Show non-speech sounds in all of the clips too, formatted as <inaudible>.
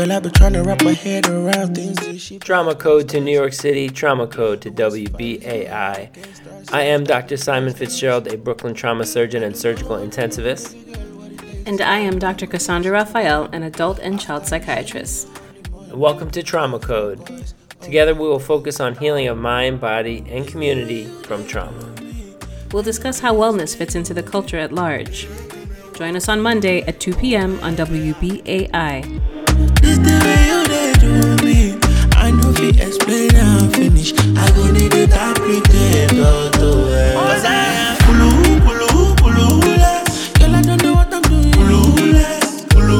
Girl, I've been trying to wrap my head around things. Trauma code to New York City, trauma code to WBAI. I am Dr. Simon Fitzgerald, a Brooklyn trauma surgeon and surgical intensivist. And I am Dr. Cassandra Raphael, an adult and child psychiatrist. Welcome to Trauma Code. Together, we will focus on healing of mind, body, and community from trauma. We'll discuss how wellness fits into the culture at large. Join us on Monday at 2 p.m. on WBAI. This the way you dey do me. I know fi explain and finish. I go need it and pretend all the way. I kulu, kulu, kulule. Girl, I don't know what I'm doing. Kulule, kulu,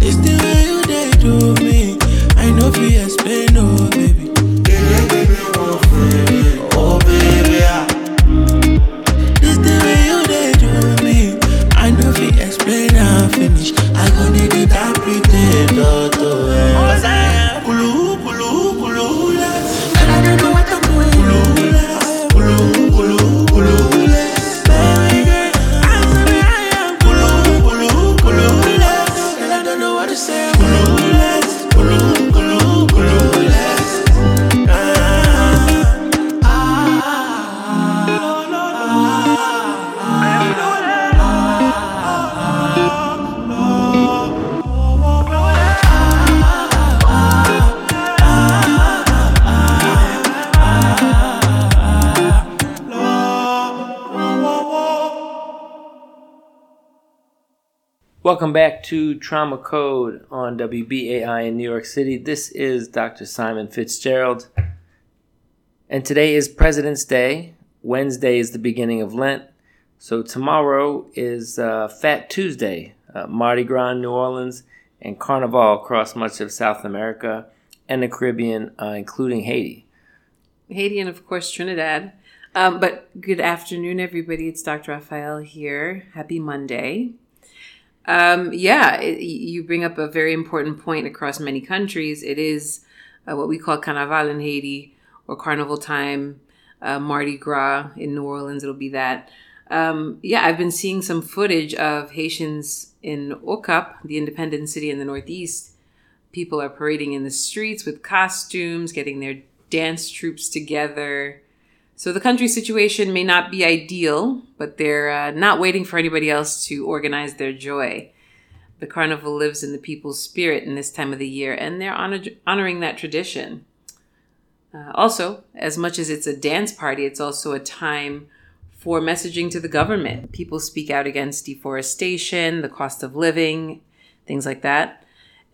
This the Welcome back to Trauma Code on WBAI in New York City. This is Dr. Simon Fitzgerald. And today is President's Day. Wednesday is the beginning of Lent. So tomorrow is uh, Fat Tuesday, uh, Mardi Gras New Orleans, and Carnival across much of South America and the Caribbean, uh, including Haiti. Haiti and, of course, Trinidad. Um, but good afternoon, everybody. It's Dr. Raphael here. Happy Monday. Um, yeah, it, you bring up a very important point across many countries. It is uh, what we call Carnaval in Haiti or Carnival time, uh, Mardi Gras in New Orleans. It'll be that. Um, yeah, I've been seeing some footage of Haitians in Okap, the independent city in the Northeast. People are parading in the streets with costumes, getting their dance troops together. So the country situation may not be ideal, but they're uh, not waiting for anybody else to organize their joy. The carnival lives in the people's spirit in this time of the year, and they're honor- honoring that tradition. Uh, also, as much as it's a dance party, it's also a time for messaging to the government. People speak out against deforestation, the cost of living, things like that.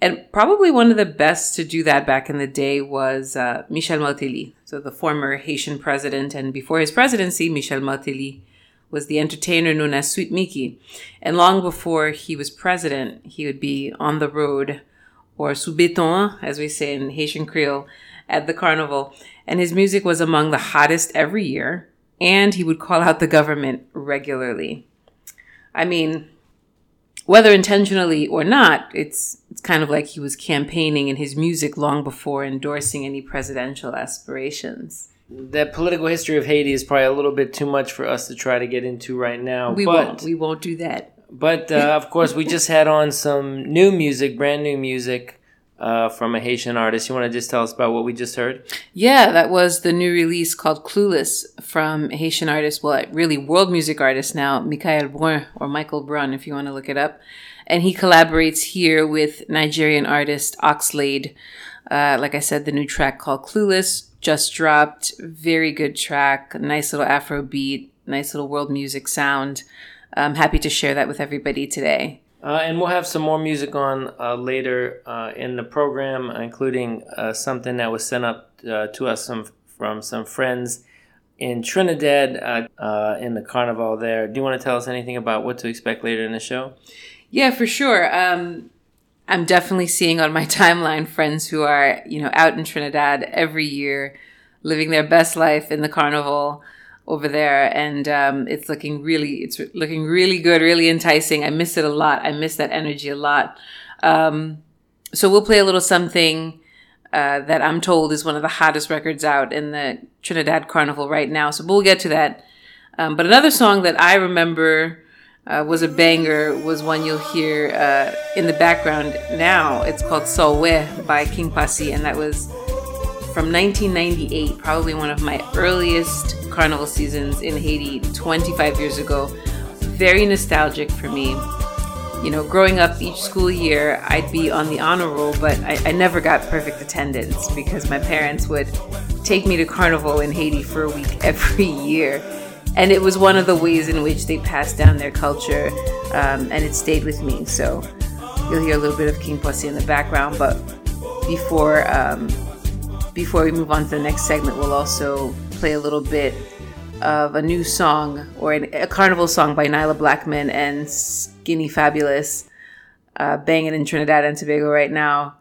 And probably one of the best to do that back in the day was uh, Michel Martelly, so the former Haitian president. And before his presidency, Michel Martelly was the entertainer known as Sweet Mickey. And long before he was president, he would be on the road, or sous béton, as we say in Haitian Creole, at the carnival. And his music was among the hottest every year. And he would call out the government regularly. I mean, whether intentionally or not, it's it's kind of like he was campaigning in his music long before endorsing any presidential aspirations. That political history of Haiti is probably a little bit too much for us to try to get into right now. We but, won't. We won't do that. But uh, of course, we just had on some new music, brand new music uh, from a Haitian artist. You want to just tell us about what we just heard? Yeah, that was the new release called Clueless from Haitian artist, well, really world music artist now, Michael Brun or Michael Brun, if you want to look it up. And he collaborates here with Nigerian artist Oxlade. Uh, like I said, the new track called Clueless just dropped. Very good track, nice little Afro beat. nice little world music sound. I'm happy to share that with everybody today. Uh, and we'll have some more music on uh, later uh, in the program, including uh, something that was sent up uh, to us from some friends in Trinidad uh, in the carnival there. Do you want to tell us anything about what to expect later in the show? Yeah, for sure. Um, I'm definitely seeing on my <laughs> timeline friends who are, you know, out in Trinidad every year, living their best life in the carnival over there, and um, it's looking really, it's looking really good, really enticing. I miss it a lot. I miss that energy a lot. Um, so we'll play a little something uh, that I'm told is one of the hottest records out in the Trinidad Carnival right now. So we'll get to that. Um, but another song that I remember uh, was a banger was one you'll hear uh, in the background now. It's called Solwe by King Posse, and that was from 1998, probably one of my earliest carnival seasons in Haiti 25 years ago. Very nostalgic for me. You know, growing up each school year, I'd be on the honor roll, but I, I never got perfect attendance because my parents would take me to carnival in Haiti for a week <laughs> every year and it was one of the ways in which they passed down their culture, um, and it stayed with me. So you'll hear a little bit of King Posse in the background, but before um, before we move on to the next segment, we'll also play a little bit of a new song or an, a carnival song by Nailah Blackman and Skinny Fabulous, uh, banging in Trinidad and Tobago right now.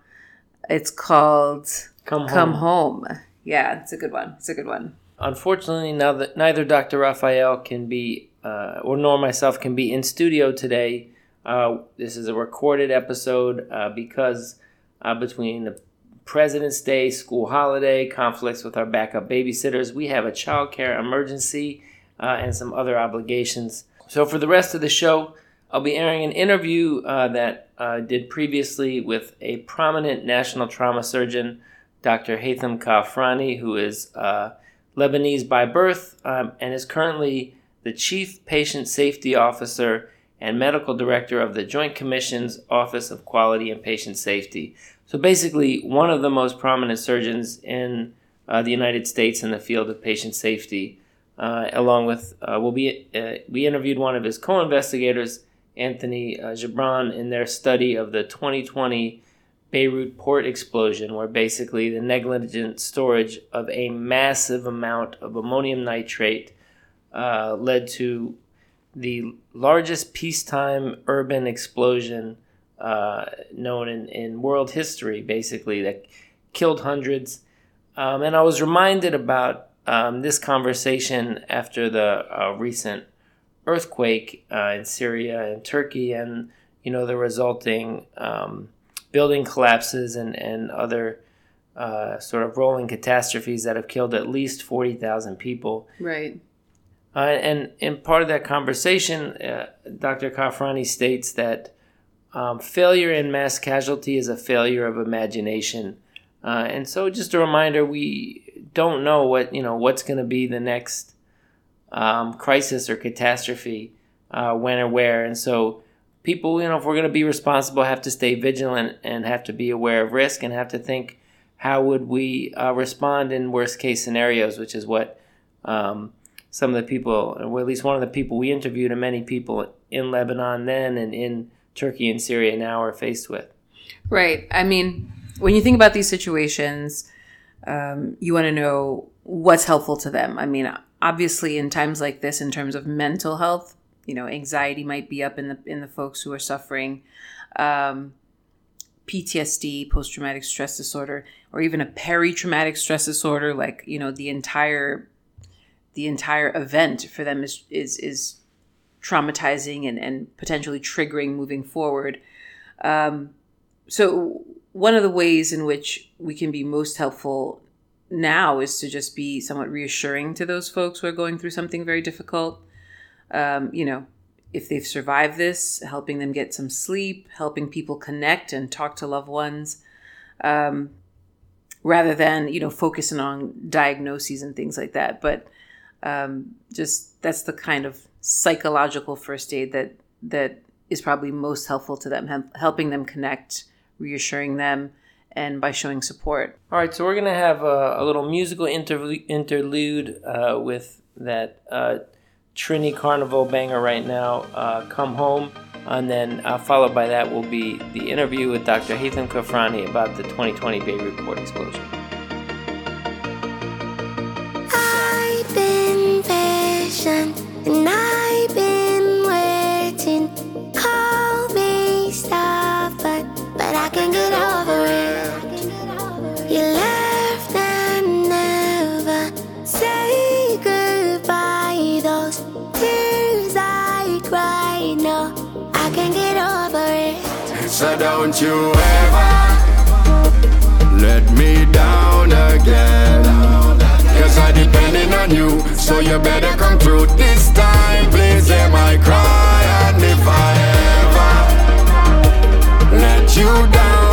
It's called Come Come Home. Home. Yeah, it's a good one. It's a good one. Unfortunately, now that neither Dr. Raphael can be, uh, or nor myself can be in studio today, uh, this is a recorded episode uh, because uh, between the President's Day, school holiday, conflicts with our backup babysitters, we have a childcare emergency uh, and some other obligations. So for the rest of the show, I'll be airing an interview uh, that I did previously with a prominent national trauma surgeon, Dr. Haytham Kaafarani, who is Lebanese by birth um, and is currently the Chief Patient Safety Officer and Medical Director of the Joint Commission's Office of Quality and Patient Safety. So basically, one of the most prominent surgeons in uh, the United States in the field of patient safety. Uh, along with, uh, we'll be, uh, we interviewed one of his co investigators, Anthony uh, Gebran, in their study of the 2020 Beirut port explosion, where basically the negligent storage of a massive amount of ammonium nitrate uh, led to the largest peacetime urban explosion uh, known in, in world history, basically, that killed hundreds. Um, and I was reminded about um, this conversation after the uh, recent earthquake uh, in Syria and Turkey and, you know, the resulting. Um, building collapses and, and other uh, sort of rolling catastrophes that have killed at least 40,000 people. Right. Uh, and in part of that conversation, uh, Dr. Kaafarani states that um, failure in mass casualty is a failure of imagination. Uh, and so, just a reminder: we don't know what you know what's going to be the next um, crisis or catastrophe, uh, when or where. And so, people, you know, if we're going to be responsible, have to stay vigilant and have to be aware of risk and have to think how would we uh, respond in worst case scenarios, which is what um, some of the people, or at least one of the people we interviewed, and many people in Lebanon then and in Turkey and Syria now are faced with. Right. I mean, when you think about these situations, um, you want to know what's helpful to them. I mean, obviously, in times like this, in terms of mental health, you know anxiety might be up in the in the folks who are suffering um, PTSD, post traumatic stress disorder, or even a peri-traumatic stress disorder, like you know the entire the entire event for them is is is traumatizing and, and potentially triggering moving forward. Um, so one of the ways in which we can be most helpful now is to just be somewhat reassuring to those folks who are going through something very difficult um, you know, if they've survived this, helping them get some sleep, helping people connect and talk to loved ones, um, rather than you know focusing on diagnoses and things like that. But um, just that's the kind of psychological first aid that that is probably most helpful to them, helping them connect, reassuring them, and by showing support. All right, so we're gonna have a, a little musical interlude uh, with that. Uh, Trini Carnival banger right now, uh, Come Home. And then uh, followed by that will be the interview with Dr. Haytham Kaafarani about the 2020 Beirut port explosion. I've been patient and I've So don't you ever let me down again. Cause I depending on you, so you better come through this time. Please hear my cry, and if I ever let you down,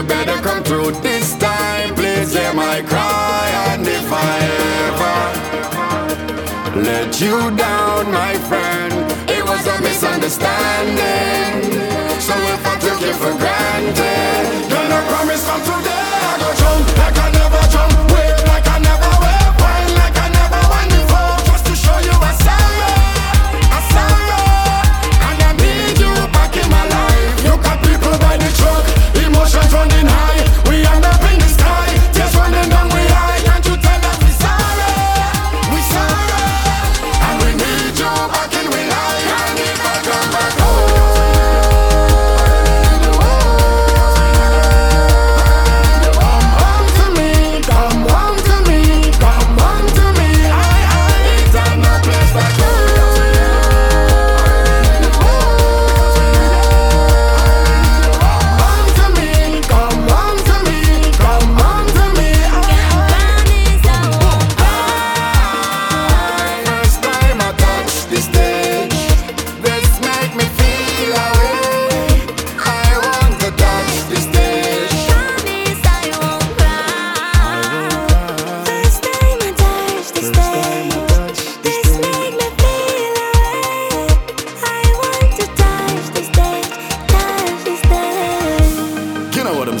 you better come through this time. Please hear my cry, and if I ever let you down, my friend, it was a misunderstanding. So if I took you for granted, then I promise from today I go jump like I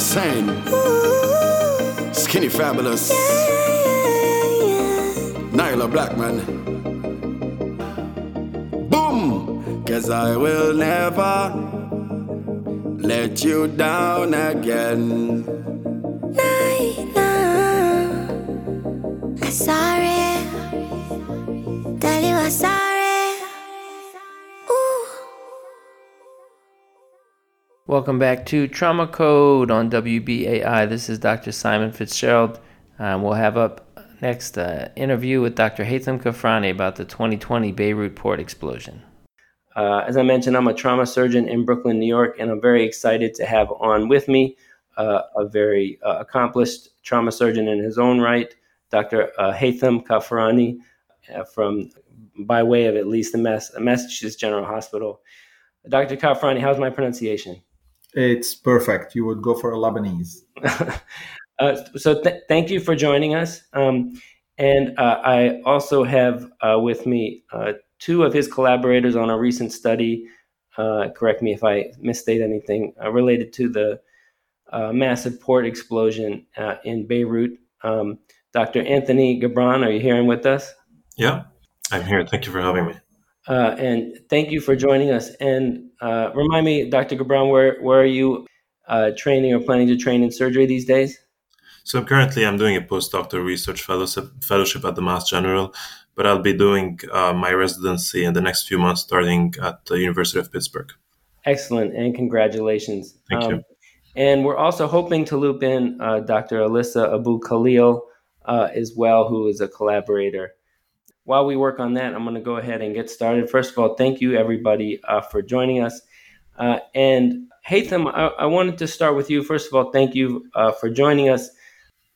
stage. You know what I'm saying? Ooh, Skinny fabulous. yeah, yeah. Nailah Blackman. Boom! Cause I will never let you down again. Nailah, I'm sorry. Tell you I'm sorry. Welcome back to Trauma Code on WBAI. This is Dr. Simon Fitzgerald. Um, we'll have up next uh, interview with Dr. Haytham Kaafarani about the 2020 Beirut port explosion. Uh, as I mentioned, I'm a trauma surgeon in Brooklyn, New York, and I'm very excited to have on with me uh, a very uh, accomplished trauma surgeon in his own right, Dr. Uh, Haytham Kaafarani, uh, from by way of at least the Mass- Massachusetts General Hospital. Dr. Kaafarani, how's my pronunciation? It's perfect. You would go for a Lebanese. <laughs> uh, so th- thank you for joining us. Um, and uh, I also have uh, with me uh, two of his collaborators on a recent study uh, correct me if I misstate anything, uh, related to the uh, massive port explosion uh, in Beirut. Um, Dr. Anthony Gebran, are you hearing with us? Yeah, I'm here. Thank you for having me. Uh, and thank you for joining us. And uh, remind me, Dr. Gebran, where, where are you uh, training or planning to train in surgery these days? So currently, I'm doing a postdoctoral research fellowship, fellowship at the Mass General, but I'll be doing uh, my residency in the next few months, starting at the University of Pittsburgh. Excellent, and congratulations. Thank you. And we're also hoping to loop in uh, Dr. Alyssa Abu Khalil uh, as well, who is a collaborator. While we work on that, I'm going to go ahead and get started. First of all, thank you everybody uh, for joining us. Uh, and Haytham, I, I wanted to start with you. First of all, thank you uh, for joining us.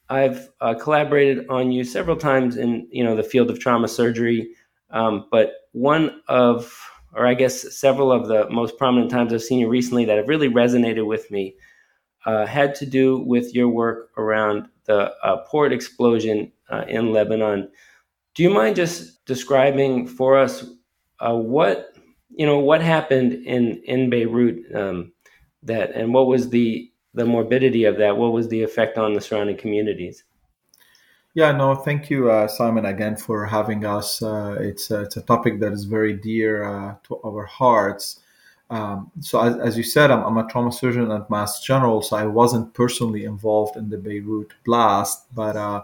I've uh, collaborated on you several times in you know the field of trauma surgery, um, but one of, or I guess several of the most prominent times I've seen you recently that have really resonated with me uh, had to do with your work around the uh, port explosion uh, in Lebanon. Do you mind just describing for us uh, what you know what happened in in Beirut um, that and what was the the morbidity of that? What was the effect on the surrounding communities? Yeah, no, thank you, uh, Simon, again for having us. Uh, it's uh, it's a topic that is very dear uh, to our hearts. Um, so, as, as you said, I'm, I'm a trauma surgeon at Mass General, so I wasn't personally involved in the Beirut blast, but uh,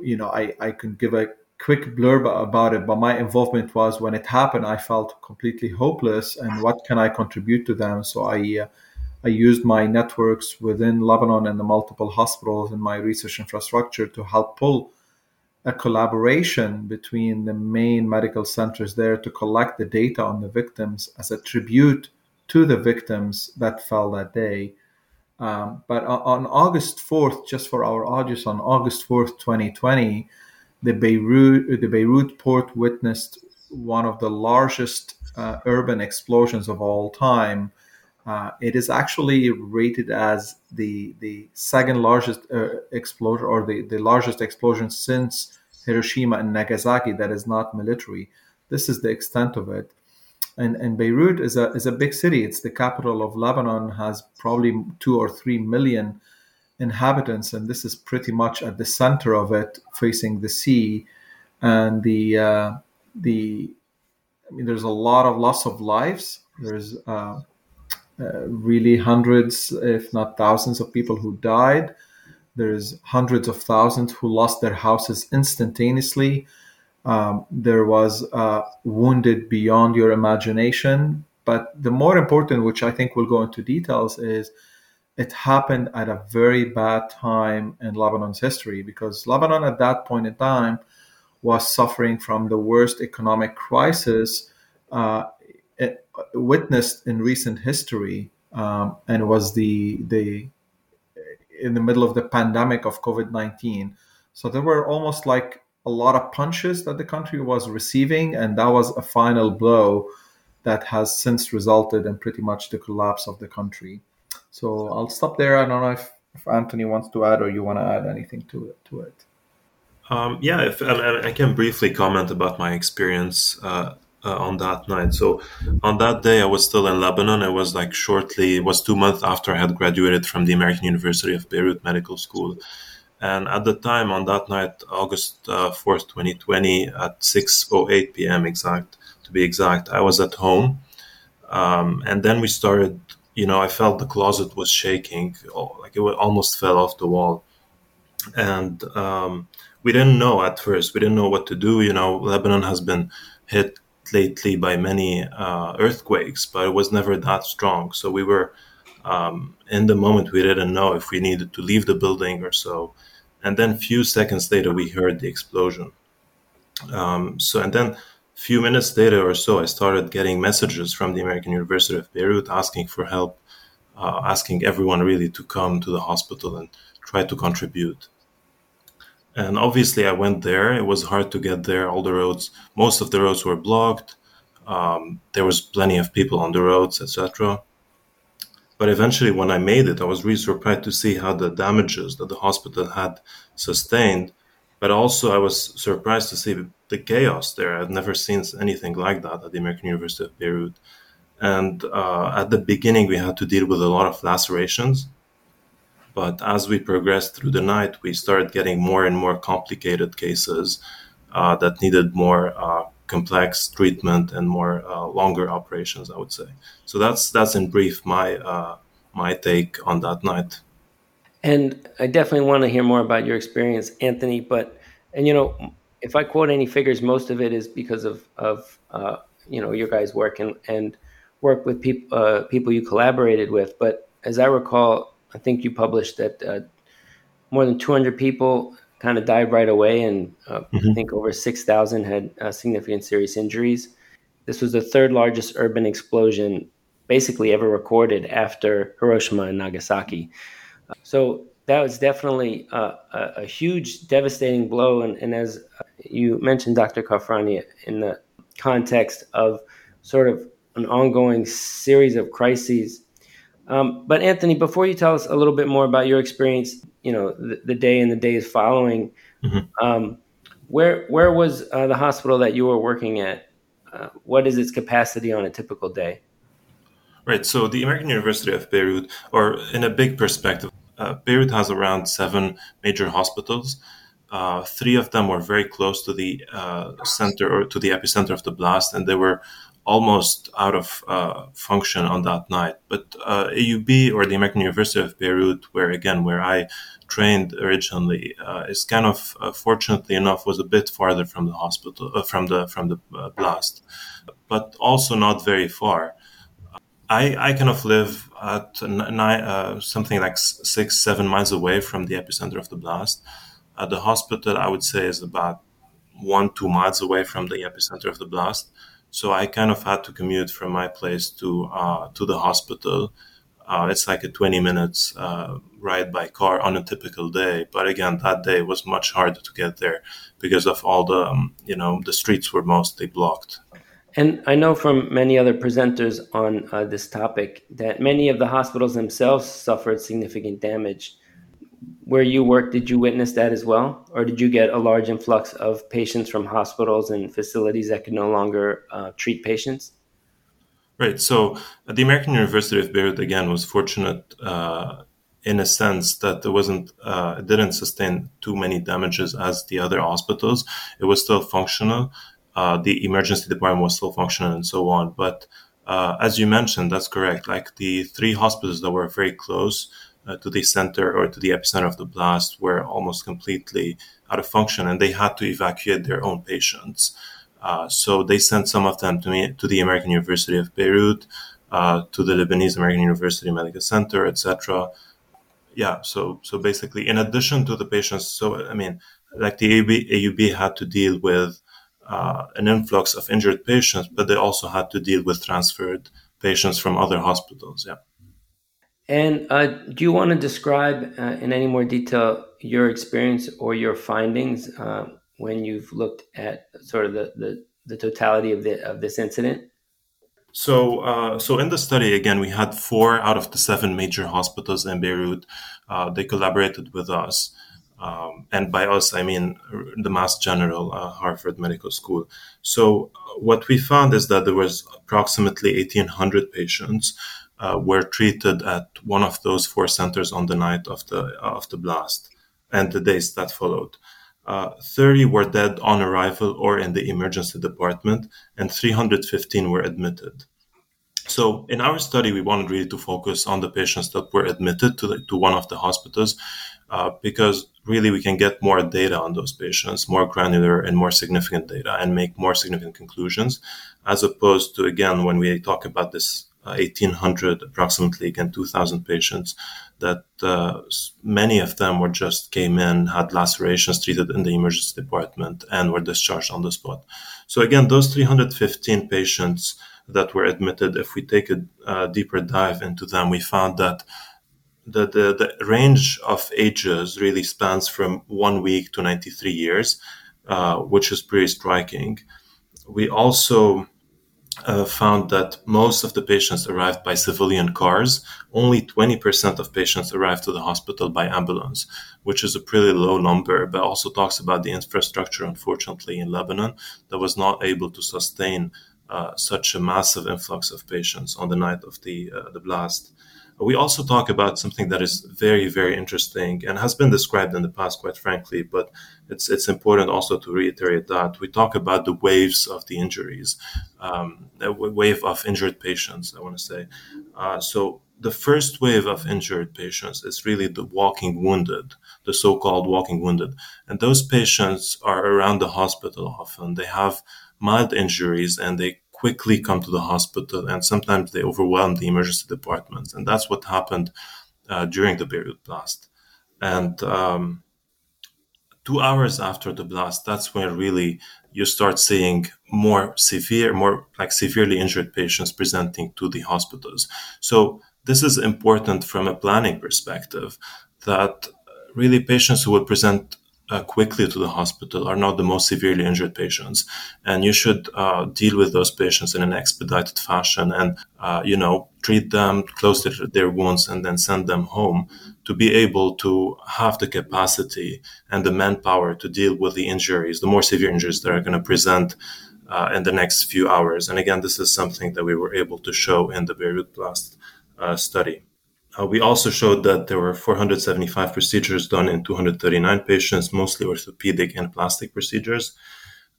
you know, I I can give a quick blurb about it. But my involvement was when it happened, I felt completely hopeless, and what can I contribute to them? So I. Uh, I used my networks within Lebanon and the multiple hospitals and my research infrastructure to help pull a collaboration between the main medical centers there to collect the data on the victims as a tribute to the victims that fell that day. Um, but on August 4th, just for our audience, on August 4th, 2020, the Beirut, the Beirut port witnessed one of the largest uh, urban explosions of all time. Uh, it is actually rated as the the second largest uh, explosion or the, the largest explosion since Hiroshima and Nagasaki that is not military. This is the extent of it. And, and Beirut is a, is a big city. It's the capital of Lebanon, has probably two or three million inhabitants, and this is pretty much at the center of it, facing the sea. And the uh, the I mean, there's a lot of loss of lives. There's uh, uh, really hundreds, if not thousands, of people who died. There's hundreds of thousands who lost their houses instantaneously. Um, there was uh, wounded beyond your imagination. But the more important, which I think we'll go into details, is it happened at a very bad time in Lebanon's history because Lebanon at that point in time was suffering from the worst economic crisis uh, it, witnessed in recent history, um, and was the the in the middle of the pandemic of COVID nineteen. So there were almost like a lot of punches that the country was receiving, and that was a final blow that has since resulted in pretty much the collapse of the country. So I'll stop there. I don't know if, if Anthony wants to add or you want to add anything to it. To it. Um, yeah, if, and I can briefly comment about my experience uh, uh, on that night. So on that day, I was still in Lebanon. It was like shortly, it was two months after I had graduated from the American University of Beirut Medical School. And at the time, on that night, August uh, 4th, 2020, at 6.08 p.m. exact, to be exact, I was at home. Um, and then we started, you know, I felt the closet was shaking, like it almost fell off the wall. And um, we didn't know at first, we didn't know what to do. You know, Lebanon has been hit lately by many uh, earthquakes, but it was never that strong. So we were um, in the moment we didn't know if we needed to leave the building or so. And then few seconds later, we heard the explosion. Um, so and then a few minutes later or so, I started getting messages from the American University of Beirut asking for help, uh, asking everyone really to come to the hospital and try to contribute. And obviously, I went there. It was hard to get there. All the roads, most of the roads were blocked. Um, there was plenty of people on the roads, etc. But eventually, when I made it, I was really surprised to see how the damages that the hospital had sustained. But also, I was surprised to see the chaos there. I'd never seen anything like that at the American University of Beirut. And uh, at the beginning, we had to deal with a lot of lacerations. But as we progressed through the night, we started getting more and more complicated cases uh, that needed more uh, complex treatment and more uh, longer operations. I would say. So that's that's in brief my uh, my take on that night. And I definitely want to hear more about your experience, Anthony. But and you know, if I quote any figures, most of it is because of of uh, you know your guys' work and and work with people uh, people you collaborated with. But as I recall, I think you published that uh, more than 200 people kind of died right away, and uh, I think over 6,000 had uh, significant serious injuries. This was the third largest urban explosion basically ever recorded after Hiroshima and Nagasaki. So that was definitely uh, a, a huge, devastating blow. And, and as uh, you mentioned, Dr. Kaafarani, in the context of sort of an ongoing series of crises. Um, but Anthony, before you tell us a little bit more about your experience, you know, the, the day and the days following, um, where where was uh, the hospital that you were working at? Uh, what is its capacity on a typical day? Right. So the American University of Beirut, or in a big perspective, uh, Beirut has around seven major hospitals. Uh, three of them were very close to the uh, center or to the epicenter of the blast, and they were almost out of uh, function on that night. But uh, AUB or the American University of Beirut, where again where I trained originally, uh, is kind of uh, fortunately enough was a bit farther from the hospital uh, from the from the uh, blast, but also not very far. I, I kind of live at something like six, seven miles away from the epicenter of the blast. The hospital, I would say, is about one, two miles away from the epicenter of the blast. So I kind of had to commute from my place to uh, to the hospital. Uh, it's like a 20 minutes uh, ride by car on a typical day. But again, that day was much harder to get there because of all the, um, you know, the streets were mostly blocked. And I know from many other presenters on uh, this topic that many of the hospitals themselves suffered significant damage. Where you work, did you witness that as well? Or did you get a large influx of patients from hospitals and facilities that could no longer uh, treat patients? Right. So the American University of Beirut again was fortunate uh, in a sense that there wasn't, uh, it didn't sustain too many damages as the other hospitals. It was still functional. Uh, the emergency department was still functional and so on. But uh, as you mentioned, that's correct. Like the three hospitals that were very close uh, to the center or to the epicenter of the blast were almost completely out of function, and they had to evacuate their own patients. Uh, so they sent some of them to me to the American University of Beirut, uh, to the Lebanese American University Medical Center, etc. Yeah. So so basically, in addition to the patients, so I mean, like the AUB, AUB had to deal with uh, an influx of injured patients, but they also had to deal with transferred patients from other hospitals. Yeah. And uh, do you want to describe uh, in any more detail your experience or your findings uh, when you've looked at sort of the, the, the totality of, the, of this incident? So, uh, so in the study again, we had four out of the seven major hospitals in Beirut. Uh, they collaborated with us, um, and by us I mean the Mass General, uh, Harvard Medical School. So, what we found is that there was approximately 1,800 patients uh, were treated at one of those four centers on the night of the of the blast and the days that followed. Uh, 30 were dead on arrival or in the emergency department, and 315 were admitted. So, in our study, we wanted really to focus on the patients that were admitted to, the, to one of the hospitals uh, because really we can get more data on those patients, more granular and more significant data, and make more significant conclusions, as opposed to, again, when we talk about this 1800 approximately again 2000 patients that uh, many of them were just came in had lacerations treated in the emergency department and were discharged on the spot. So again those 315 patients that were admitted if we take a, a deeper dive into them we found that the, the, the range of ages really spans from one week to 93 years uh, which is pretty striking. We also uh, found that most of the patients arrived by civilian cars. Only 20% of patients arrived to the hospital by ambulance, which is a pretty low number, but also talks about the infrastructure, unfortunately, in Lebanon that was not able to sustain uh, such a massive influx of patients on the night of the uh, the blast. We also talk about something that is very, very interesting and has been described in the past, quite frankly, but it's it's important also to reiterate that we talk about the waves of the injuries, um, w- wave of injured patients. I want to say, uh, so the first wave of injured patients is really the walking wounded, the so-called walking wounded, and those patients are around the hospital often. They have mild injuries and they quickly come to the hospital and sometimes they overwhelm the emergency departments. And that's what happened uh, during the Beirut blast. And um, two hours after the blast that's when really you start seeing more severe more like severely injured patients presenting to the hospitals. So this is important from a planning perspective that really patients who would present uh, quickly to the hospital are not the most severely injured patients, and you should uh, deal with those patients in an expedited fashion and uh, you know treat them, close their, their wounds, and then send them home to be able to have the capacity and the manpower to deal with the injuries, the more severe injuries that are going to present. Uh, in the next few hours. And again, this is something that we were able to show in the Beirut blast uh, study. Uh, we also showed that there were 475 procedures done in 239 patients, mostly orthopedic and plastic procedures.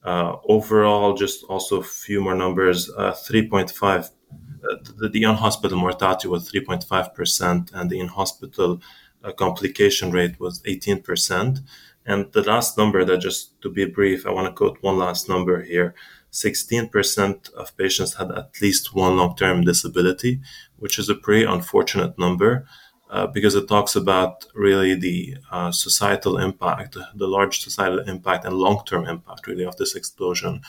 Uh, overall, just also a few more numbers, uh, 3.5, uh, the, the on-hospital mortality was 3.5%, and the in-hospital uh, complication rate was 18%. And the last number that just to be brief, I want to quote one last number here. 16% of patients had at least one long-term disability, which is a pretty unfortunate number uh, because it talks about really the uh, societal impact, the large societal impact and long-term impact really of this explosion.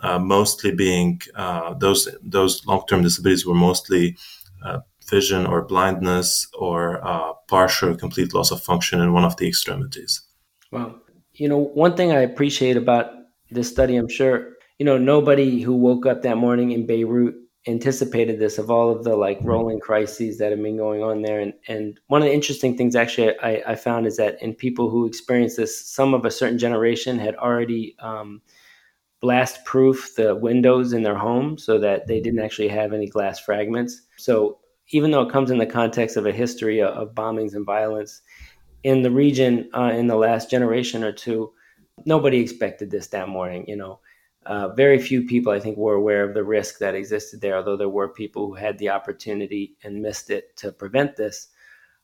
Uh, mostly being uh, those those long-term disabilities were mostly uh, vision or blindness or uh, partial complete loss of function in one of the extremities. Well, you know, one thing I appreciate about this study, I'm sure, you know, nobody who woke up that morning in Beirut anticipated this of all of the like rolling crises that have been going on there. And and one of the interesting things actually I, I found is that in people who experienced this, some of a certain generation had already um, blast proof the windows in their home so that they didn't actually have any glass fragments. So even though it comes in the context of a history of, bombings and violence in the region uh, in the last generation or two, nobody expected this that morning. You know, uh, very few people I think were aware of the risk that existed there, although there were people who had the opportunity and missed it to prevent this.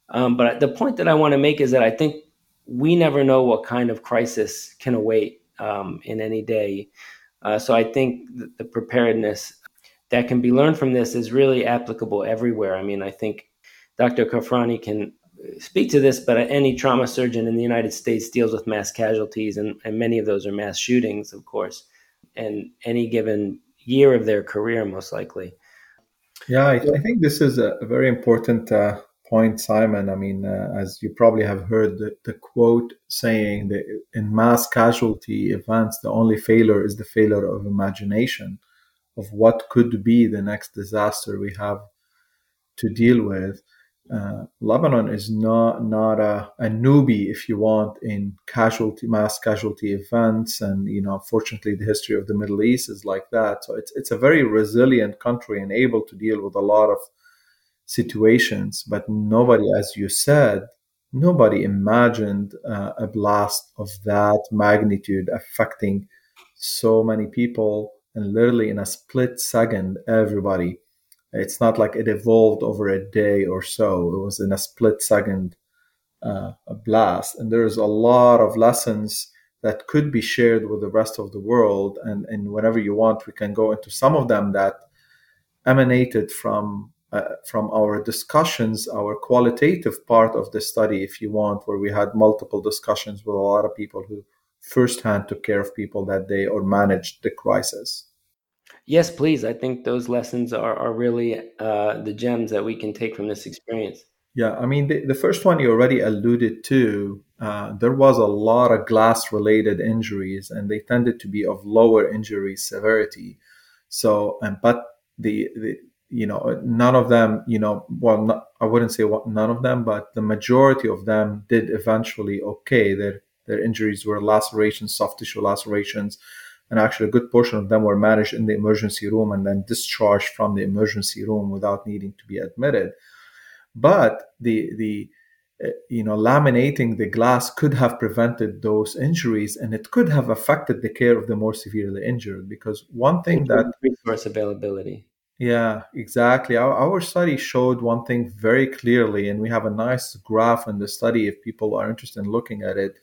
Um, but the point that I want to make is that I think we never know what kind of crisis can await um, in any day. Uh, so I think the preparedness that can be learned from this is really applicable everywhere. I mean, I think Dr. Kaafarani can speak to this, but any trauma surgeon in the United States deals with mass casualties, and, and many of those are mass shootings, of course, and any given year of their career, most likely. Yeah, I, I think this is a, very important uh, point, Simon. I mean, uh, as you probably have heard the, the quote saying that in mass casualty events, the only failure is the failure of imagination of what could be the next disaster we have to deal with. Uh, Lebanon is not not a, a newbie, if you want, in casualty mass casualty events, and you know, fortunately, the history of the Middle East is like that. So it's it's a very resilient country and able to deal with a lot of situations. But nobody, as you said, nobody imagined uh, a blast of that magnitude affecting so many people, and literally in a split second, everybody it's not like it evolved over a day or so. It was in a split second uh, blast. And there's a lot of lessons that could be shared with the rest of the world. And, and whenever you want, we can go into some of them that emanated from uh, from our discussions, our qualitative part of the study, if you want, where we had multiple discussions with a lot of people who firsthand took care of people that day or managed the crisis. Yes, please. I think those lessons are, are really uh, the gems that we can take from this experience. Yeah, I mean, the, the first one you already alluded to, uh, there was a lot of glass related injuries, and they tended to be of lower injury severity. So, and but the, the you know, none of them, you know, well, not, I wouldn't say what, none of them, but the majority of them did eventually okay. Their their injuries were lacerations, soft tissue lacerations, and actually a good portion of them were managed in the emergency room and then discharged from the emergency room without needing to be admitted. But the the uh, you know laminating the glass could have prevented those injuries and it could have affected the care of the more severely injured because one thing that resource availability. yeah, exactly. Our, our study showed one thing very clearly, and we have a nice graph in the study if people are interested in looking at it.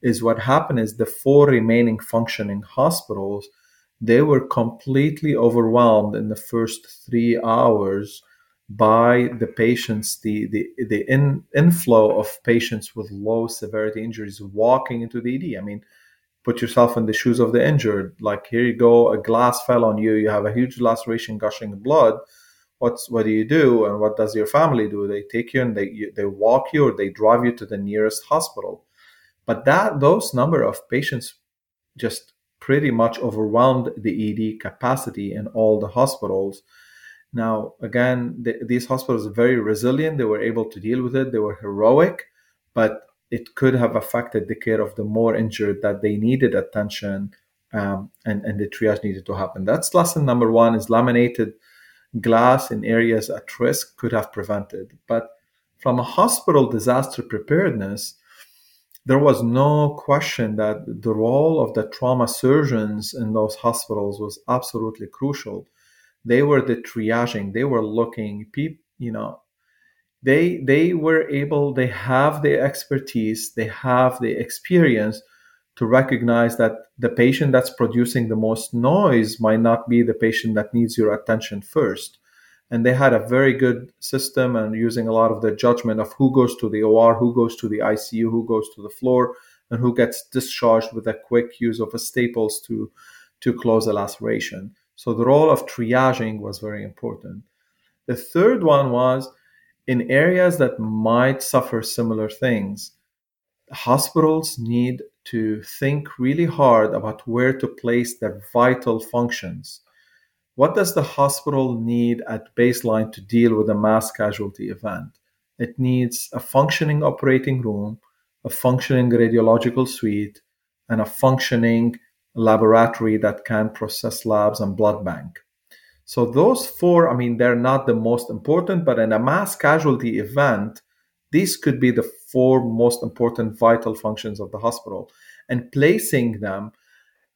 Is what happened is the four remaining functioning hospitals, they were completely overwhelmed in the first three hours by the patients, the the, the in, inflow of patients with low severity injuries walking into the ED. I mean, put yourself in the shoes of the injured. Like here you go, a glass fell on you, you have a huge laceration, gushing blood. What's what do you do, and what does your family do? They take you and they you, they walk you, or they drive you to the nearest hospital. But that those number of patients just pretty much overwhelmed the ED capacity in all the hospitals. Now, again, th- these hospitals are very resilient. They were able to deal with it. They were heroic, but it could have affected the care of the more injured that they needed attention um, and, and the triage needed to happen. That's lesson number one is laminated glass in areas at risk could have prevented. But from a hospital disaster preparedness, there was no question that the role of the trauma surgeons in those hospitals was absolutely crucial. They were the triaging. They were looking, people, you know, they they were able they have the expertise they have the experience to recognize that the patient that's producing the most noise might not be the patient that needs your attention first and they had a very good system and using a lot of their judgment of who goes to the OR who goes to the ICU who goes to the floor and who gets discharged with a quick use of a staples to to close a laceration so the role of triaging was very important the third one was in areas that might suffer similar things, hospitals need to think really hard about where to place their vital functions. What does the hospital need at baseline to deal with a mass casualty event? It needs a functioning operating room, a functioning radiological suite, and a functioning laboratory that can process labs and blood bank. So those four, I mean, they're not the most important, but in a mass casualty event, these could be the four most important vital functions of the hospital. And placing them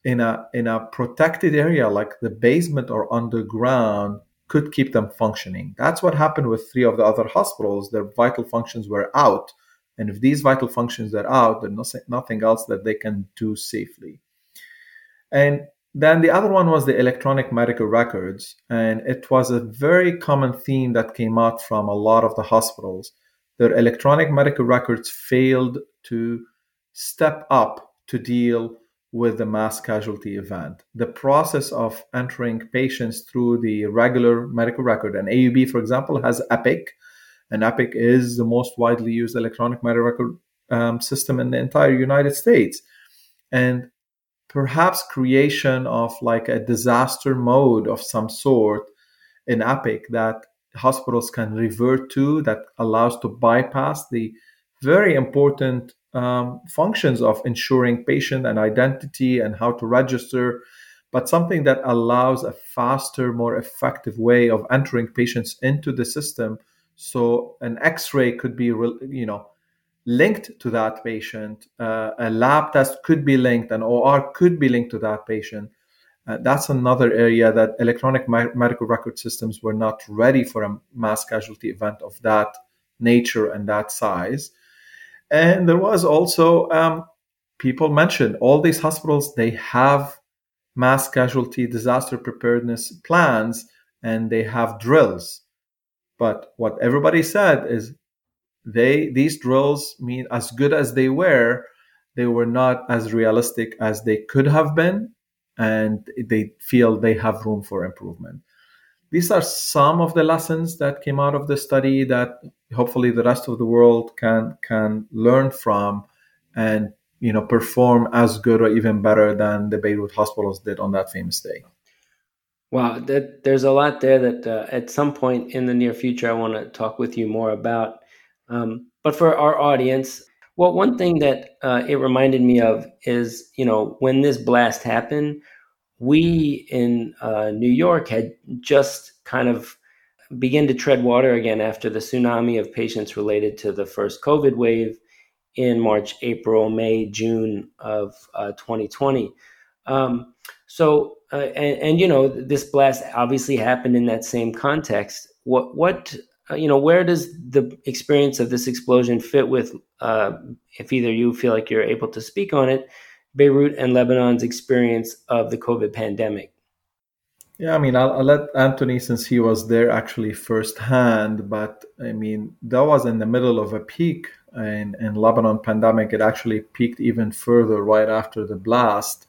in a in a protected area like the basement or underground could keep them functioning. That's what happened with three of the other hospitals. Their vital functions were out. And if these vital functions are out, there's nothing else that they can do safely. And then the other one was the electronic medical records, and it was a very common theme that came out from a lot of the hospitals. Their electronic medical records failed to step up to deal with the mass casualty event. The process of entering patients through the regular medical record, and AUB, for example, has Epic, and Epic is the most widely used electronic medical record um, system in the entire United States. And perhaps creation of like a disaster mode of some sort in epic that hospitals can revert to that allows to bypass the very important um, functions of ensuring patient and identity and how to register but something that allows a faster more effective way of entering patients into the system so an x-ray could be you know linked to that patient. Uh, a lab test could be linked, an OR could be linked to that patient. Uh, that's another area that electronic medical record systems were not ready for a mass casualty event of that nature and that size. And there was also, um, people mentioned all these hospitals, they have mass casualty disaster preparedness plans and they have drills. But what everybody said is they these drills mean as good as they were they were not as realistic as they could have been and they feel they have room for improvement these are some of the lessons that came out of the study that hopefully the rest of the world can can learn from and you know perform as good or even better than the Beirut hospitals did on that famous day. Wow, that, there's a lot there that uh, at some point in the near future I want to talk with you more about. Um, but for our audience, well, one thing that uh, it reminded me of is, you know, when this blast happened, we in uh, New York had just kind of begun to tread water again after the tsunami of patients related to the first COVID wave in March, April, May, June of uh, 2020. Um, so, uh, and, and you know, this blast obviously happened in that same context. What, what, uh, you know, where does the experience of this explosion fit with, uh, if either you feel like you're able to speak on it, Beirut and Lebanon's experience of the COVID pandemic? Yeah, I mean, I'll, I'll let Anthony, since he was there actually firsthand, but I mean, that was in the middle of a peak in, in Lebanon pandemic. It actually peaked even further right after the blast.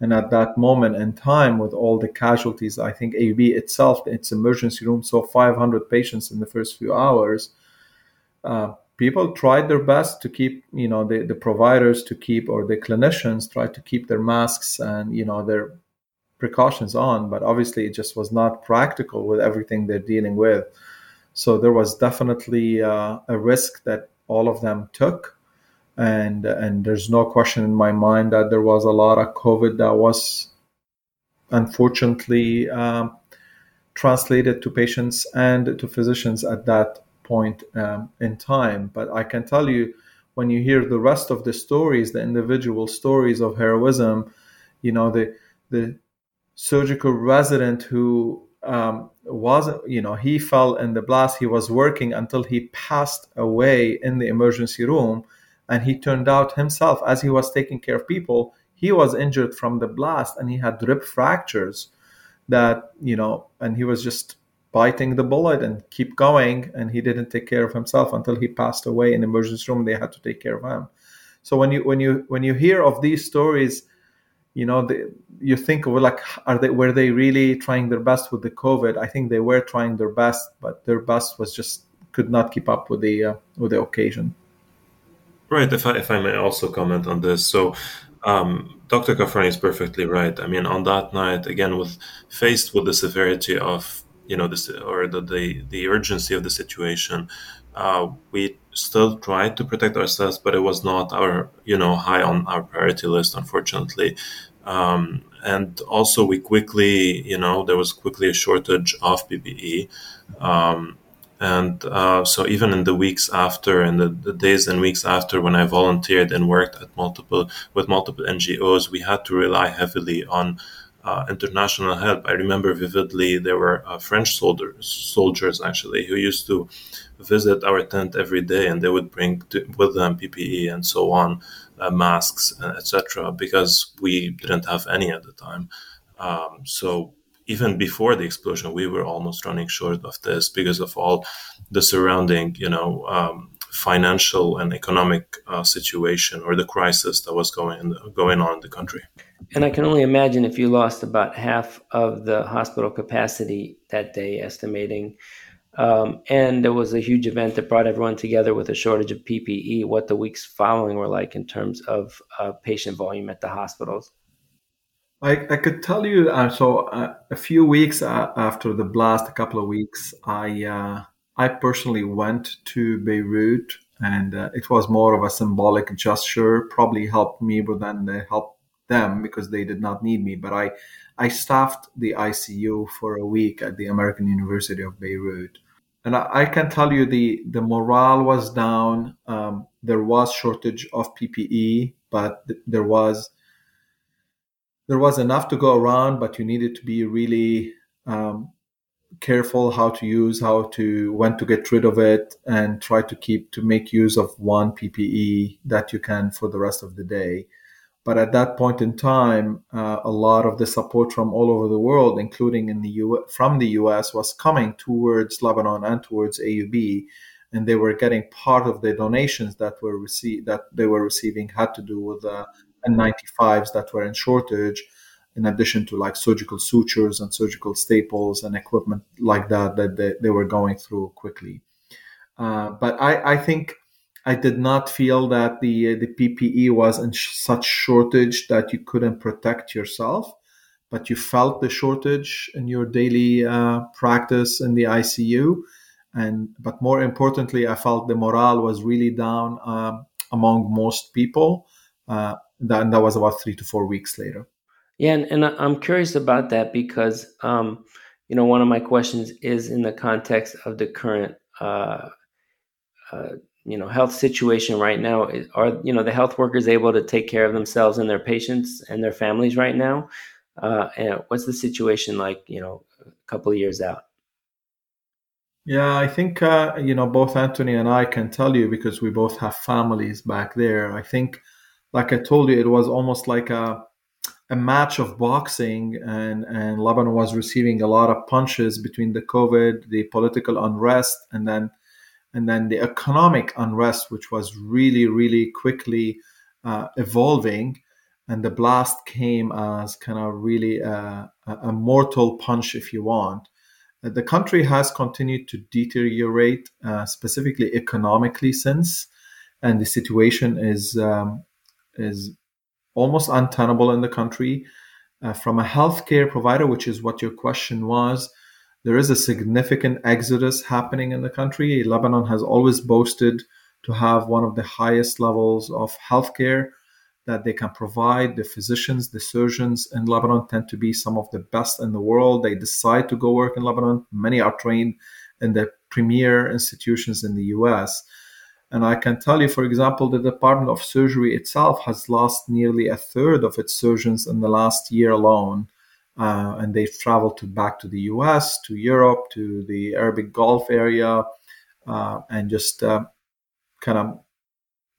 And at that moment in time, with all the casualties, I think AUB itself, its emergency room, saw 500 patients in the first few hours. Uh, people tried their best to keep, you know, the, the providers to keep, or the clinicians tried to keep their masks and, you know, their precautions on, but obviously it just was not practical with everything they're dealing with. So there was definitely uh, a risk that all of them took, and and there's no question in my mind that there was a lot of COVID that was unfortunately um, translated to patients and to physicians at that point um, in time. But I can tell you, when you hear the rest of the stories, the individual stories of heroism, you know the the surgical resident who um, was, you know, he fell in the blast. He was working until he passed away in the emergency room. And he turned out himself, as he was taking care of people, he was injured from the blast and he had rib fractures that, you know, and he was just biting the bullet and keep going. And he didn't take care of himself until he passed away in the emergency room. They had to take care of him. So when you when you when you hear of these stories, you know the, you think like are they were they really trying their best with the covid i think they were trying their best but their best was just could not keep up with the uh, with the occasion right if I, if I may also comment on this so um, dr Kaafarani is perfectly right i mean on that night again with faced with the severity of you know this or the the, the urgency of the situation uh, we still tried to protect ourselves, but it was not our, you know, high on our priority list, unfortunately. Um, and also, we quickly, you know, there was quickly a shortage of PPE. Um, and uh, so, even in the weeks after, and the, the, days and weeks after, when I volunteered and worked at multiple with multiple NGOs, we had to rely heavily on international help. I remember vividly there were uh, French soldiers, soldiers actually, who used to visit our tent every day, and they would bring to, with them PPE and so on, uh, masks, etc., because we didn't have any at the time. Um, so even before the explosion, we were almost running short of this because of all the surrounding, you know, um, financial and economic uh, situation or the crisis that was going going on in the country. And I can only imagine if you lost about half of the hospital capacity that day, estimating. Um, and there was a huge event that brought everyone together with a shortage of PPE. What the weeks following were like in terms of uh, patient volume at the hospitals. I, I could tell you. Uh, so uh, a few weeks uh, after the blast, a couple of weeks, I uh, I personally went to Beirut, and uh, it was more of a symbolic gesture. Probably helped me, but then they helped them because they did not need me. But I I staffed the ICU for a week at the American University of Beirut, and I, I can tell you the the morale was down. Um, there was shortage of PPE, but th- there was there was enough to go around, but you needed to be really um, careful how to use, how to when to get rid of it, and try to keep to make use of one PPE that you can for the rest of the day. But at that point in time, uh, a lot of the support from all over the world, including in the U- from the U.S., was coming towards Lebanon and towards AUB, and they were getting part of the donations that were received that they were receiving had to do with the N95s that were in shortage, in addition to like surgical sutures and surgical staples and equipment like that that they, they were going through quickly. Uh, but I, I think I did not feel that the the PPE was in sh- such shortage that you couldn't protect yourself, but you felt the shortage in your daily uh, practice in the ICU, and but more importantly, I felt the morale was really down um, among most people. Uh, that, that was about three to four weeks later. Yeah, and, and I'm curious about that because, um, you know, one of my questions is in the context of the current, uh, uh, you know, health situation right now. Are you know the health workers able to take care of themselves and their patients and their families right now? Uh, and what's the situation like? You know, a couple of years out. Yeah, I think uh, you know both Anthony and I can tell you because we both have families back there. I think, like I told you, it was almost like a a match of boxing, and and Lebanon was receiving a lot of punches between the COVID, the political unrest, and then and then the economic unrest, which was really really quickly uh, evolving, and the blast came as kind of really a, a mortal punch, if you want. Uh, The country has continued to deteriorate, uh, specifically economically, since, and the situation is um, is almost untenable in the country. Uh, from a healthcare provider, which is what your question was, there is a significant exodus happening in the country. Lebanon has always boasted to have one of the highest levels of healthcare that they can provide. The physicians, the surgeons in Lebanon tend to be some of the best in the world. They decide to go work in Lebanon. Many are trained in the premier institutions in the US. And I can tell you, for example, the Department of Surgery itself has lost nearly a third of its surgeons in the last year alone. Uh, and they've traveled to, back to the US, to Europe, to the Arabic Gulf area, uh, and just uh, kind of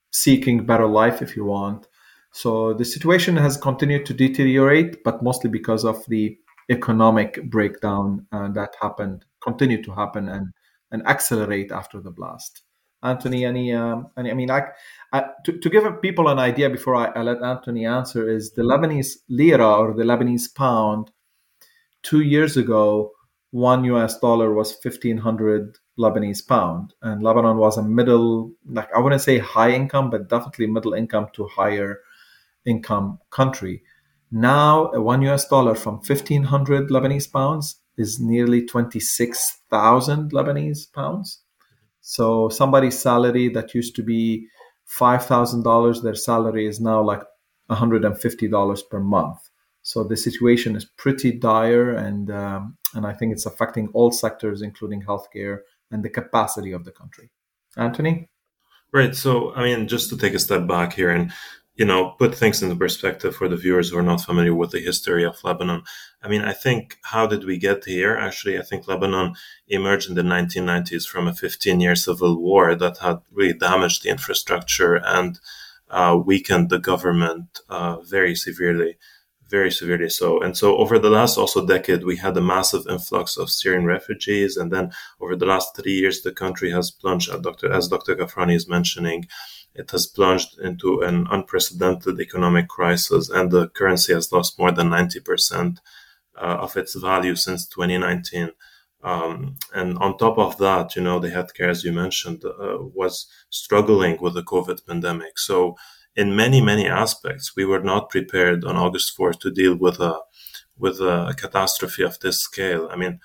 seeking better life, if you want. So the situation has continued to deteriorate, but mostly because of the economic breakdown uh, that happened, continued to happen, and and accelerate after the blast. Anthony, any, um, any I mean, I, I, to, to give people an idea before I, I let Anthony answer, is the Lebanese lira or the Lebanese pound two years ago, one US dollar was 1500 Lebanese pound. And Lebanon was a middle, like I wouldn't say high income, but definitely middle income to higher income country. Now, a one US dollar from 1500 Lebanese pounds is nearly 26,000 Lebanese pounds. So somebody's salary that used to be $5,000, their salary is now like $150 per month. So the situation is pretty dire, and um, and I think it's affecting all sectors, including healthcare and the capacity of the country. Anthony, Right. So, I mean, just to take a step back here and, you know, put things into perspective for the viewers who are not familiar with the history of Lebanon. I mean, I think how did we get here? Actually, I think Lebanon emerged in the 1990s from a 15 year civil war that had really damaged the infrastructure and uh, weakened the government uh, very severely very severely so. And so over the last also decade, we had a massive influx of Syrian refugees. And then over the last three years, the country has plunged, as Dr. As Dr. Kaafarani is mentioning, it has plunged into an unprecedented economic crisis, and the currency has lost more than 90% uh, of its value since 2019. Um, and on top of that, you know, the healthcare, as you mentioned, uh, was struggling with the COVID pandemic. So in many many aspects we were not prepared on august 4th to deal with a with a catastrophe of this scale i mean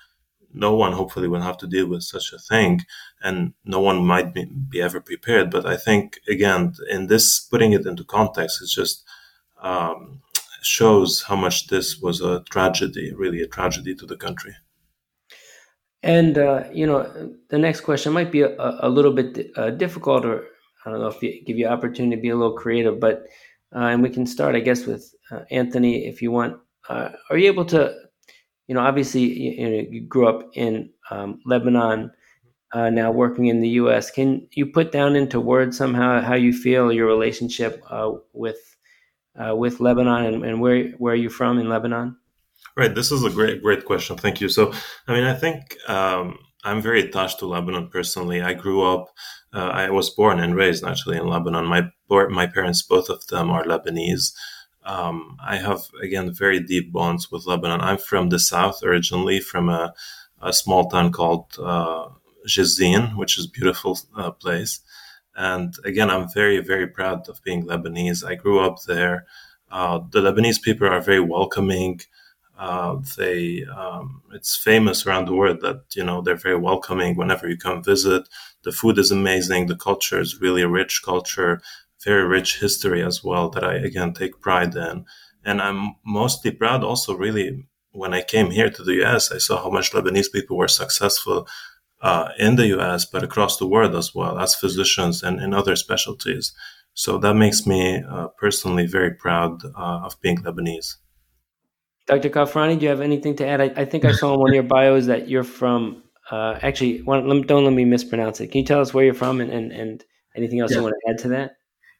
no one hopefully will have to deal with such a thing and no one might be, be ever prepared but i think again in this putting it into context it just um, shows how much this was a tragedy really a tragedy to the country And uh, you know, the next question might be a, a little bit uh, difficult, or I don't know if you give you opportunity to be a little creative, but uh, and we can start, I guess, with uh, Anthony, if you want. Uh, are you able to, you know, obviously you, you, grew up in um, Lebanon, uh, now working in the U.S. Can you put down into words somehow how you feel your relationship uh, with uh, with Lebanon and, and where where are you from in Lebanon? Right. This is a great, great question. Thank you. So, I mean, I think um, I'm very attached to Lebanon personally. I grew up, uh, I was born and raised actually in Lebanon. My my parents, both of them, are Lebanese. Um, I have again very deep bonds with Lebanon. I'm from the south originally, from a, a small town called uh, which is a beautiful uh, place. And again, I'm very, very proud of being Lebanese. I grew up there. Uh, the Lebanese people are very welcoming. Uh, they um, it's famous around the world that you know they're very welcoming whenever you come visit. The food is amazing. The culture is really a rich culture, very rich history as well that I again take pride in. And I'm mostly proud also, really, when I came here to the US, I saw how much Lebanese people were successful uh, in the US, but across the world as well as physicians and in other specialties. So that makes me uh, personally very proud uh, of being Lebanese. Dr. Kaafarani, do you have anything to add? I, I think I saw in one of your bios that you're from. Uh, actually, one, don't let me mispronounce it. Can you tell us where you're from and, and, and anything else Yeah. you want to add to that?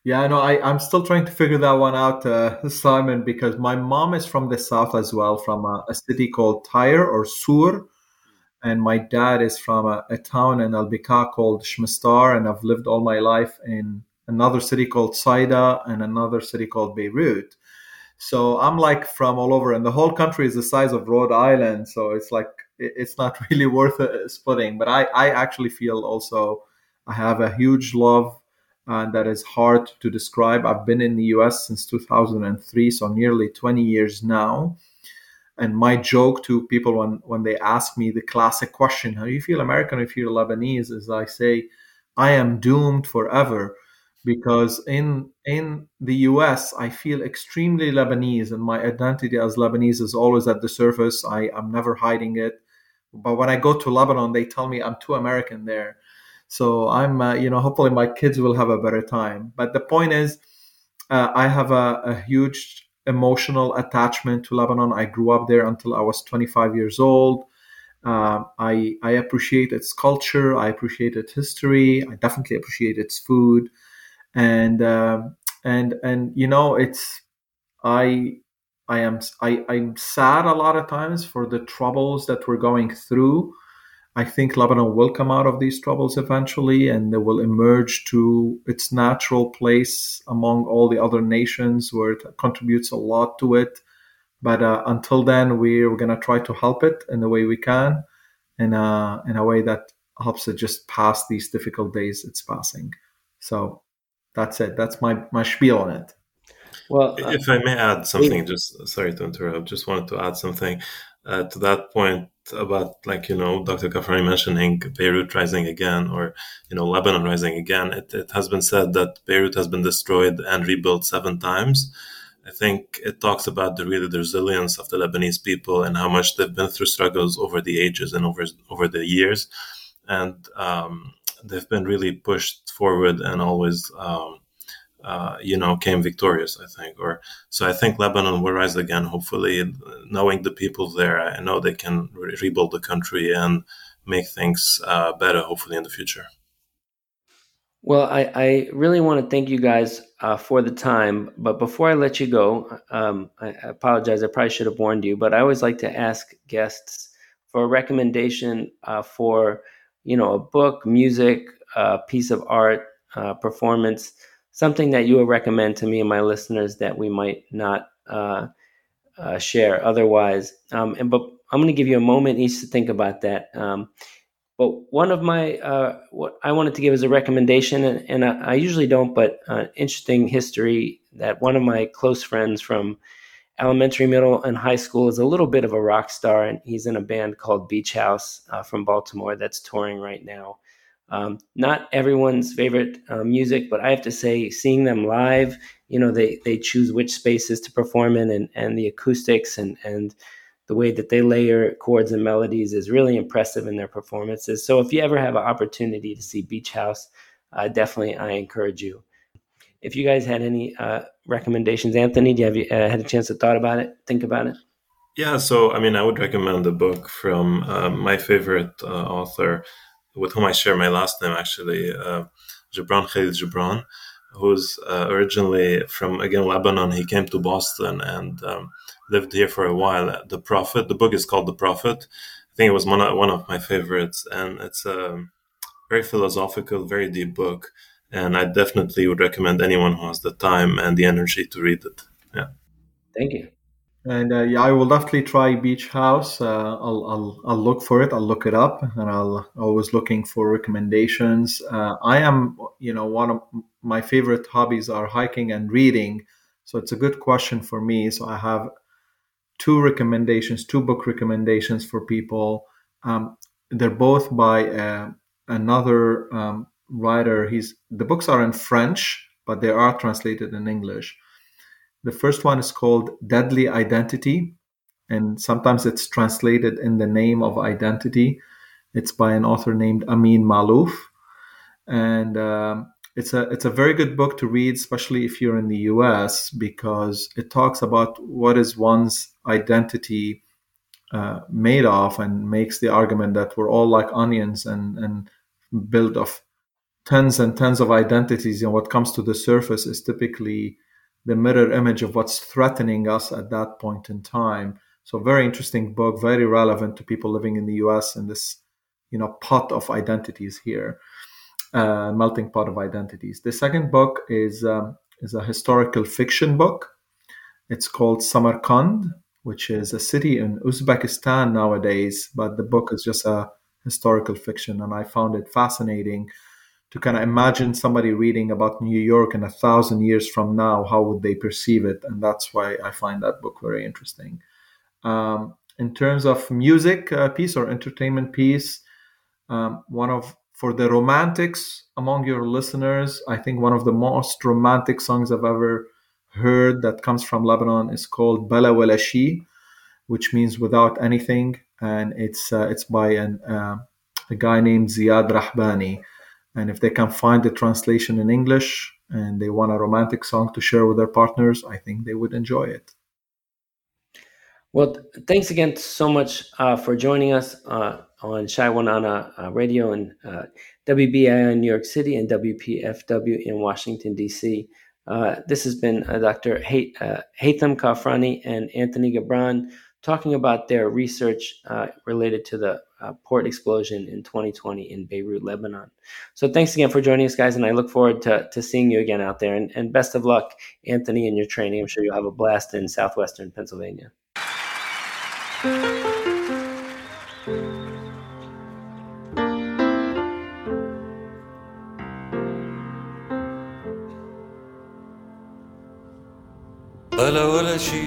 Yeah, no, I, I'm still trying to figure that one out, uh, Simon, because my mom is from the south as well, from a, a city called Tyre or Sur. And my dad is from a, a town in Al Bika called Shmistar. And I've lived all my life in another city called Saida and another city called Beirut. So I'm like from all over, and the whole country is the size of Rhode Island. So it's like, it- it's not <laughs> really worth uh, splitting. But I, I actually feel also I have a huge love uh, that is hard to describe. I've been in the US since 2003, so nearly 20 years now. And my joke to people when, when they ask me the classic question, how do you feel American if you're Lebanese, is I say, I am doomed forever because in in the US I feel extremely Lebanese and my identity as Lebanese is always at the surface. I, I'm never hiding it. But when I go to Lebanon, they tell me I'm too American there. So I'm, uh, you know, hopefully my kids will have a better time. But the point is, uh, I have a, a huge emotional attachment to Lebanon. I grew up there until I was 25 years old. Um, I I appreciate its culture. I appreciate its history. I definitely appreciate its food, and um, and and you know, it's I I am I I'm sad a lot of times for the troubles that we're going through. I think Lebanon will come out of these troubles eventually, and they will emerge to its natural place among all the other nations where it contributes a lot to it. But uh, until then, we're going to try to help it in the way we can, in a, in a way that helps it just pass these difficult days it's passing. So that's it. That's my, my spiel on it. Well, uh, If I may add something, just sorry to interrupt, just wanted to add something uh, to that point about, like, you know, Dr. Kaafarani mentioning Beirut rising again or, you know, Lebanon rising again. It, it has been said that Beirut has been destroyed and rebuilt seven times. I think it talks about the really the resilience of the Lebanese people and how much they've been through struggles over the ages and over over the years, and um, they've been really pushed forward and always, um, uh, you know, came victorious. I think, or so I think Lebanon will rise again. Hopefully, knowing the people there, I know they can re- rebuild the country and make things uh, better. Hopefully, in the future. Well, I, I really want to thank you guys uh, for the time. But before I let you go, um, I, I apologize. I probably should have warned you, but I always like to ask guests for a recommendation uh, for, you know, a book, music, a piece of art, uh, performance, something that you would recommend to me and my listeners that we might not uh, uh, share otherwise. Um, and but I'm going to give you a moment each to think about that. Um, but one of my uh, what I wanted to give as a recommendation, and, and I, I usually don't, but uh, interesting history that one of my close friends from elementary, middle, and high school is a little bit of a rock star, and he's in a band called Beach House uh, from Baltimore that's touring right now. Um, not everyone's favorite uh, music, but I have to say, seeing them live, you know, they they choose which spaces to perform in, and and the acoustics and and the way that they layer chords and melodies is really impressive in their performances. So if you ever have an opportunity to see Beach House, uh, definitely I encourage you. If you guys had any uh, recommendations, Anthony, do you have uh, had a chance to thought about it, think about it? Yeah, so I mean, I would recommend a book from uh, my favorite uh, author, with whom I share my last name, actually, uh, Gibran Kahlil Gibran, who's uh, originally from again Lebanon. He came to Boston and um, lived here for a while. The Prophet. The book is called The Prophet. I think it was one of, one of my favorites, and it's a very philosophical, very deep book. And I definitely would recommend anyone who has the time and the energy to read it. Yeah. Thank you. And uh, yeah, I will definitely try Beach House. Uh, I'll, I'll I'll look for it. I'll look it up, and I'll always looking for recommendations. Uh, I am, you know, one of my favorite hobbies are hiking and reading, so it's a good question for me. So I have two recommendations, two book recommendations for people. Um, they're both by uh, another um, writer. He's the books are in French, but they are translated in English. The first one is called Deadly Identity, and sometimes it's translated in the name of identity. It's by an author named Amin Maalouf, and um, it's a it's a very good book to read, especially if you're in the U.S. because it talks about what is one's identity uh, made of, and makes the argument that we're all like onions and and built of tens and tens of identities, and what comes to the surface is typically the mirror image of what's threatening us at that point in time. So, very interesting book, very relevant to people living in the U.S. in this, you know, pot of identities here, uh, melting pot of identities. The second book is um, is a historical fiction book. It's called Samarkand, which is a city in Uzbekistan nowadays, but the book is just a historical fiction, and I found it fascinating to kind of imagine somebody reading about New York in a thousand years from now, how would they perceive it? And that's why I find that book very interesting. Um, in terms of music uh, piece or entertainment piece, um, one of for the romantics among your listeners, I think one of the most romantic songs I've ever heard that comes from Lebanon is called Bala Wala Chi, which means without anything, and it's uh, it's by an, uh, a guy named Ziyad Rahbani. And if they can find the translation in English and they want a romantic song to share with their partners, I think they would enjoy it. Well, thanks again so much uh, for joining us uh, on Shai Wanana uh, Radio and uh, WBAI in New York City and WPFW in Washington, D.C. Uh, this has been uh, Dr. Hay- uh, Haytham Kaafarani and Anthony Gebran talking about their research related to the uh, port explosion in 2020 in Beirut, Lebanon. So thanks again for joining us, guys, and I look forward to, to seeing you again out there. And, and best of luck, Anthony, in your training. I'm sure you'll have a blast in southwestern Pennsylvania. بلا ولا شي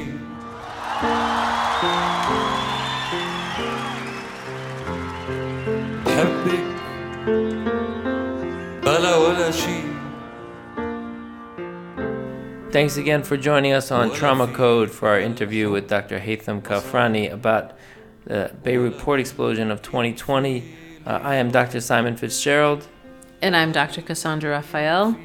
Thanks again for joining us on Trauma Code for our interview with Dr. Haytham Kaafarani about the Beirut port explosion of 2020. Uh, I am Dr. Simon Fitzgerald. And I'm Dr. Cassandra Raphael.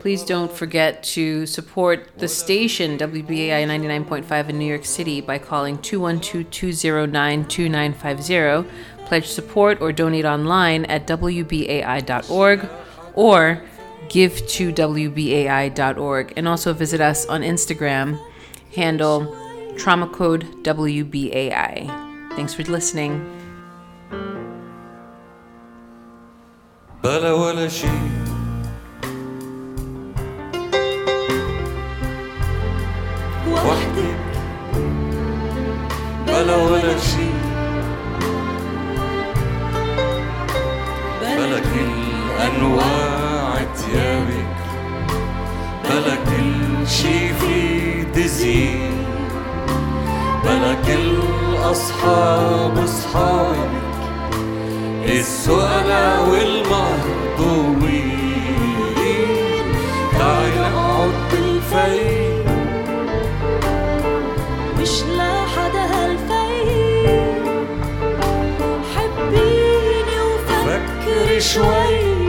Please don't forget to support the station WBAI 99.5 in New York City by calling 212 209 2950. Pledge support or donate online at WBAI.org or give to WBAI.org and also visit us on Instagram handle trauma code WBAI. Thanks for listening. But. شفي تزيد بلا كل أصحاب أصحابك السؤال والمهضومين. تعي اقعد بالفيل. مش لحد هالفيل. حبيني وفكري شوي.